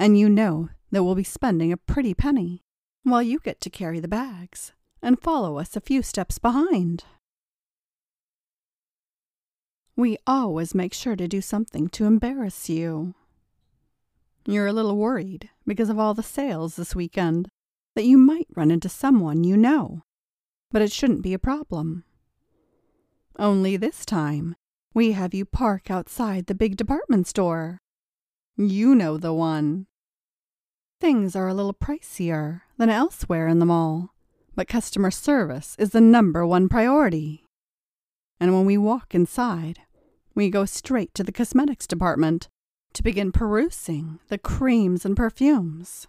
and you know that we'll be spending a pretty penny, while you get to carry the bags and follow us a few steps behind. We always make sure to do something to embarrass you. You're a little worried because of all the sales this weekend that you might run into someone you know, but it shouldn't be a problem. Only this time, we have you park outside the big department store. You know the one. Things are a little pricier than elsewhere in the mall, but customer service is the number one priority. And when we walk inside, we go straight to the cosmetics department to begin perusing the creams and perfumes.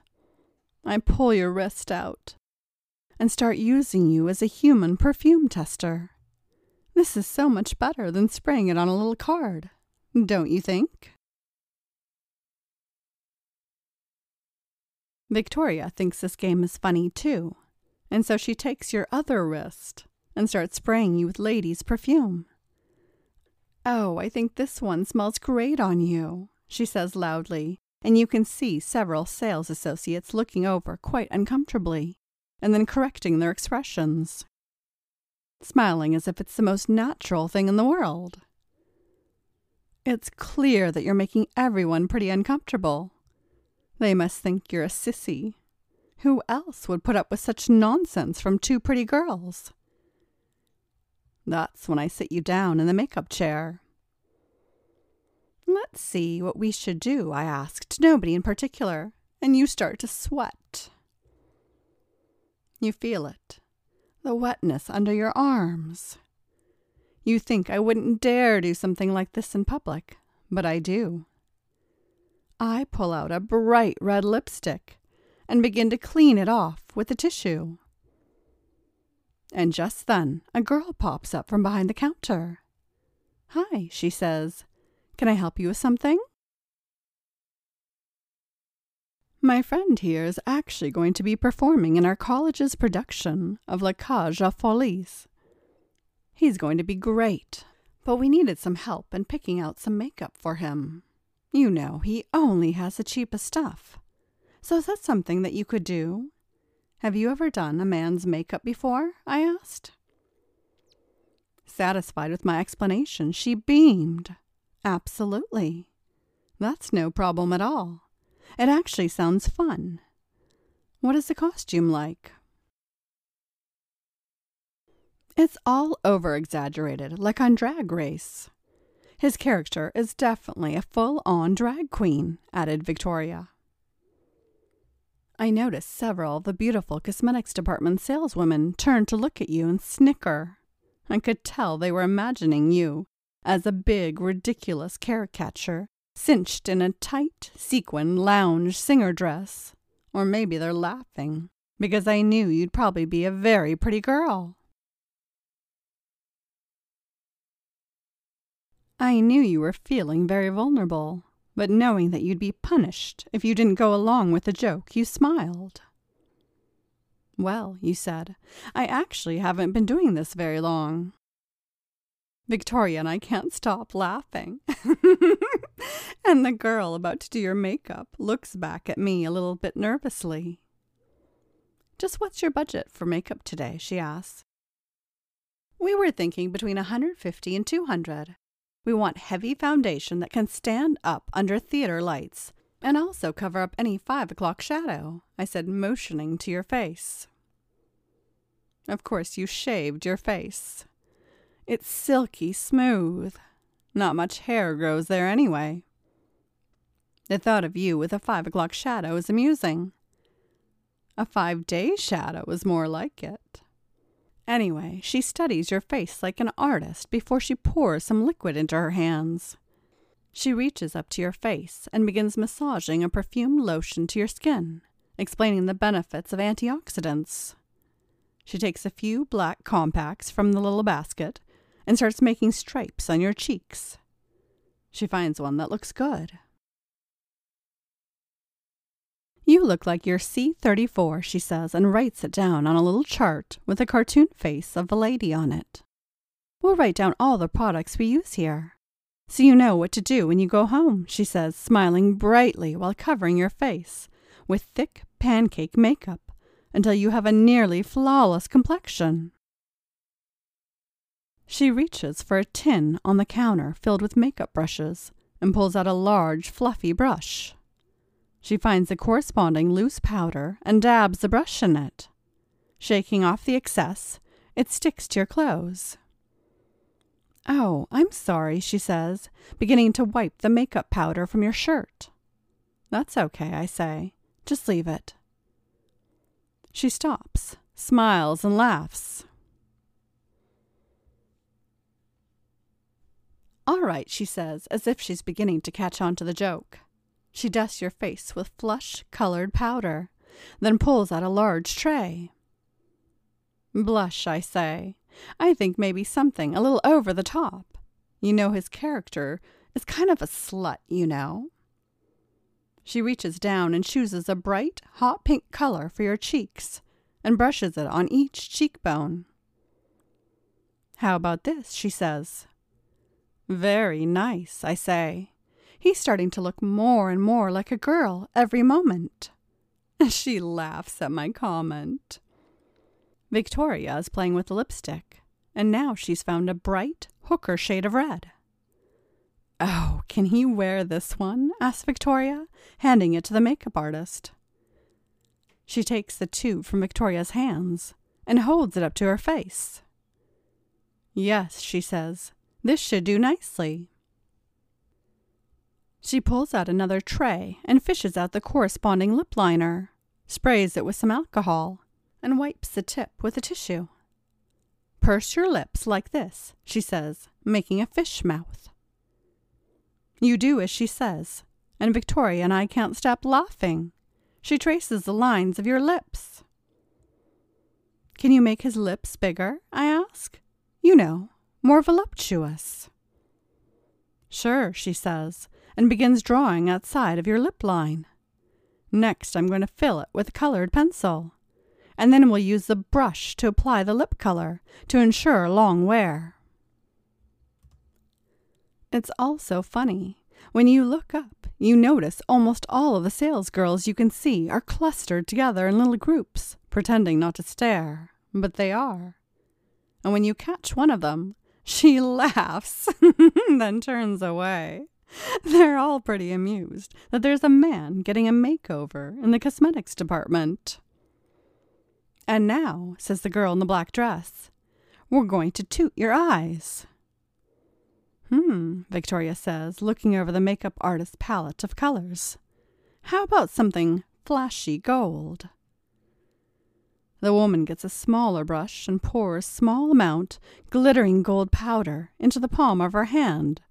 I pull your wrist out and start using you as a human perfume tester. This is so much better than spraying it on a little card, don't you think? Victoria thinks this game is funny too, and so she takes your other wrist and starts spraying you with ladies' perfume. Oh, I think this one smells great on you, she says loudly, and you can see several sales associates looking over quite uncomfortably and then correcting their expressions, smiling as if it's the most natural thing in the world. It's clear that you're making everyone pretty uncomfortable. They must think you're a sissy. Who else would put up with such nonsense from two pretty girls? That's when I sit you down in the makeup chair Let's see what we should do, I asked nobody in particular, and you start to sweat. You feel it, the wetness under your arms. You think I wouldn't dare do something like this in public, but I do. I pull out a bright red lipstick and begin to clean it off with a tissue. And just then a girl pops up from behind the counter. Hi, she says. Can I help you with something? My friend here is actually going to be performing in our college's production of La Cage aux Folies. He's going to be great, but we needed some help in picking out some makeup for him. You know, he only has the cheapest stuff. So is that something that you could do? Have you ever done a man's makeup before? I asked. Satisfied with my explanation, she beamed. Absolutely. That's no problem at all. It actually sounds fun. What is the costume like? It's all over exaggerated, like on Drag Race. His character is definitely a full on drag queen, added Victoria. I noticed several of the beautiful cosmetics department saleswomen turn to look at you and snicker. I could tell they were imagining you as a big, ridiculous caricature, cinched in a tight, sequin lounge singer dress. Or maybe they're laughing, because I knew you'd probably be a very pretty girl. I knew you were feeling very vulnerable, but knowing that you'd be punished if you didn't go along with the joke, you smiled. Well, you said, I actually haven't been doing this very long. Victoria and I can't stop laughing. and the girl about to do your makeup looks back at me a little bit nervously. Just what's your budget for makeup today? she asks. We were thinking between a 150 and 200. We want heavy foundation that can stand up under theater lights and also cover up any five o'clock shadow, I said, motioning to your face. Of course, you shaved your face. It's silky smooth. Not much hair grows there anyway. The thought of you with a five o'clock shadow is amusing. A five day shadow is more like it. Anyway, she studies your face like an artist before she pours some liquid into her hands. She reaches up to your face and begins massaging a perfumed lotion to your skin, explaining the benefits of antioxidants. She takes a few black compacts from the little basket and starts making stripes on your cheeks. She finds one that looks good. You look like you're C34, she says, and writes it down on a little chart with a cartoon face of a lady on it. We'll write down all the products we use here. so you know what to do when you go home, she says, smiling brightly while covering your face with thick pancake makeup until you have a nearly flawless complexion. She reaches for a tin on the counter filled with makeup brushes and pulls out a large, fluffy brush. She finds the corresponding loose powder and dabs the brush in it. Shaking off the excess, it sticks to your clothes. Oh, I'm sorry, she says, beginning to wipe the makeup powder from your shirt. That's okay, I say. Just leave it. She stops, smiles, and laughs. All right, she says, as if she's beginning to catch on to the joke. She dusts your face with flush colored powder, then pulls out a large tray. Blush, I say. I think maybe something a little over the top. You know, his character is kind of a slut, you know. She reaches down and chooses a bright, hot pink color for your cheeks and brushes it on each cheekbone. How about this? she says. Very nice, I say. He's starting to look more and more like a girl every moment. She laughs at my comment. Victoria is playing with the lipstick, and now she's found a bright hooker shade of red. Oh, can he wear this one? asks Victoria, handing it to the makeup artist. She takes the tube from Victoria's hands and holds it up to her face. Yes, she says, this should do nicely. She pulls out another tray and fishes out the corresponding lip liner, sprays it with some alcohol, and wipes the tip with a tissue. Purse your lips like this, she says, making a fish mouth. You do as she says, and Victoria and I can't stop laughing. She traces the lines of your lips. Can you make his lips bigger? I ask. You know, more voluptuous. Sure, she says, and begins drawing outside of your lip line. Next, I'm going to fill it with a colored pencil and then we'll use the brush to apply the lip color to ensure long wear. It's also funny. When you look up, you notice almost all of the salesgirls you can see are clustered together in little groups, pretending not to stare, but they are. And when you catch one of them, she laughs, then turns away. They're all pretty amused that there's a man getting a makeover in the cosmetics department. And now, says the girl in the black dress, we're going to toot your eyes. Hmm, Victoria says, looking over the makeup artist's palette of colors. How about something flashy gold? The woman gets a smaller brush and pours small amount glittering gold powder into the palm of her hand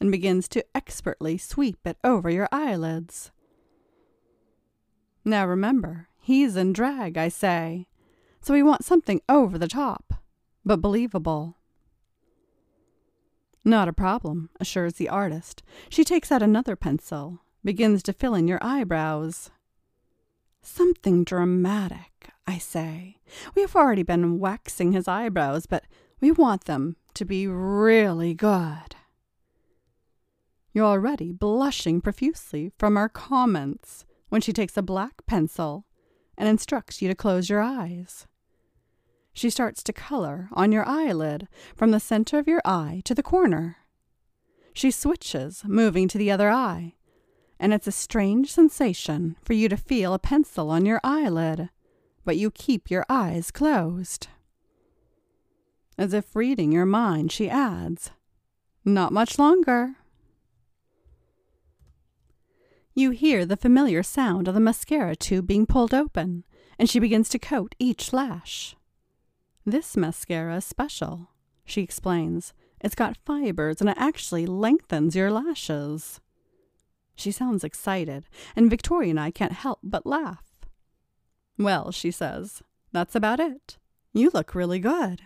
and begins to expertly sweep it over your eyelids. Now remember, he's in drag, I say, so we want something over the top, but believable. Not a problem, assures the artist. She takes out another pencil, begins to fill in your eyebrows. Something dramatic, I say. We have already been waxing his eyebrows, but we want them to be really good. You're already blushing profusely from our comments when she takes a black pencil and instructs you to close your eyes. She starts to color on your eyelid from the center of your eye to the corner. She switches, moving to the other eye, and it's a strange sensation for you to feel a pencil on your eyelid, but you keep your eyes closed. As if reading your mind, she adds, Not much longer. You hear the familiar sound of the mascara tube being pulled open, and she begins to coat each lash. This mascara is special, she explains. It's got fibers and it actually lengthens your lashes. She sounds excited, and Victoria and I can't help but laugh. Well, she says, that's about it. You look really good.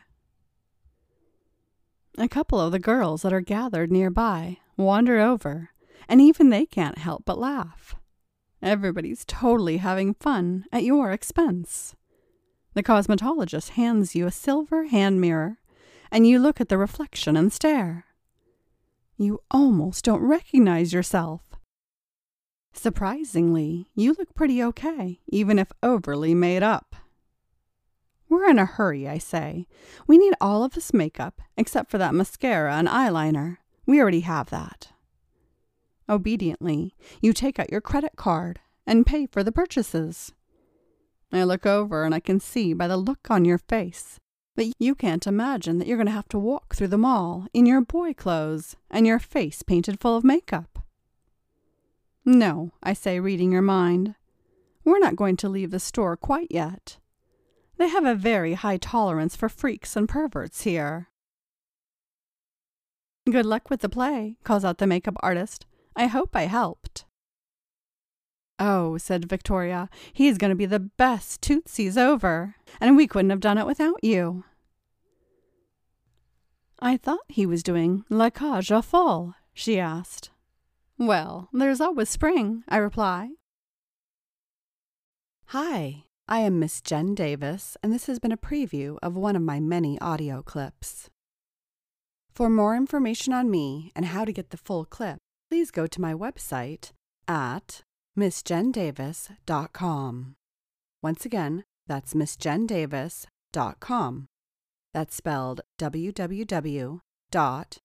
A couple of the girls that are gathered nearby wander over and even they can't help but laugh. Everybody's totally having fun at your expense. The cosmetologist hands you a silver hand mirror, and you look at the reflection and stare. You almost don't recognize yourself. Surprisingly, you look pretty okay, even if overly made up. We're in a hurry, I say. We need all of this makeup, except for that mascara and eyeliner. We already have that. Obediently, you take out your credit card and pay for the purchases. I look over and I can see by the look on your face that you can't imagine that you're going to have to walk through the mall in your boy clothes and your face painted full of makeup. No, I say, reading your mind. We're not going to leave the store quite yet. They have a very high tolerance for freaks and perverts here. Good luck with the play, calls out the makeup artist. I hope I helped. Oh, said Victoria, he's going to be the best Tootsie's over, and we couldn't have done it without you. I thought he was doing La Cage aux she asked. Well, there's always spring, I reply. Hi, I am Miss Jenn Davis, and this has been a preview of one of my many audio clips. For more information on me and how to get the full clip, please go to my website at missjenndavis.com. Once again, that's missjenndavis.com. That's spelled www dot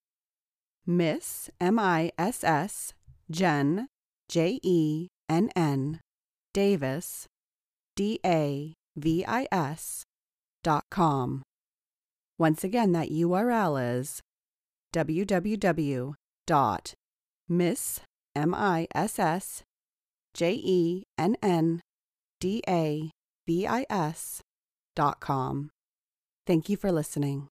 miss m i s s jenn j e n n davis d a v i s dot com. Once again, that URL is www dot miss m i s s J E N N D A V I S dot com. Thank you for listening.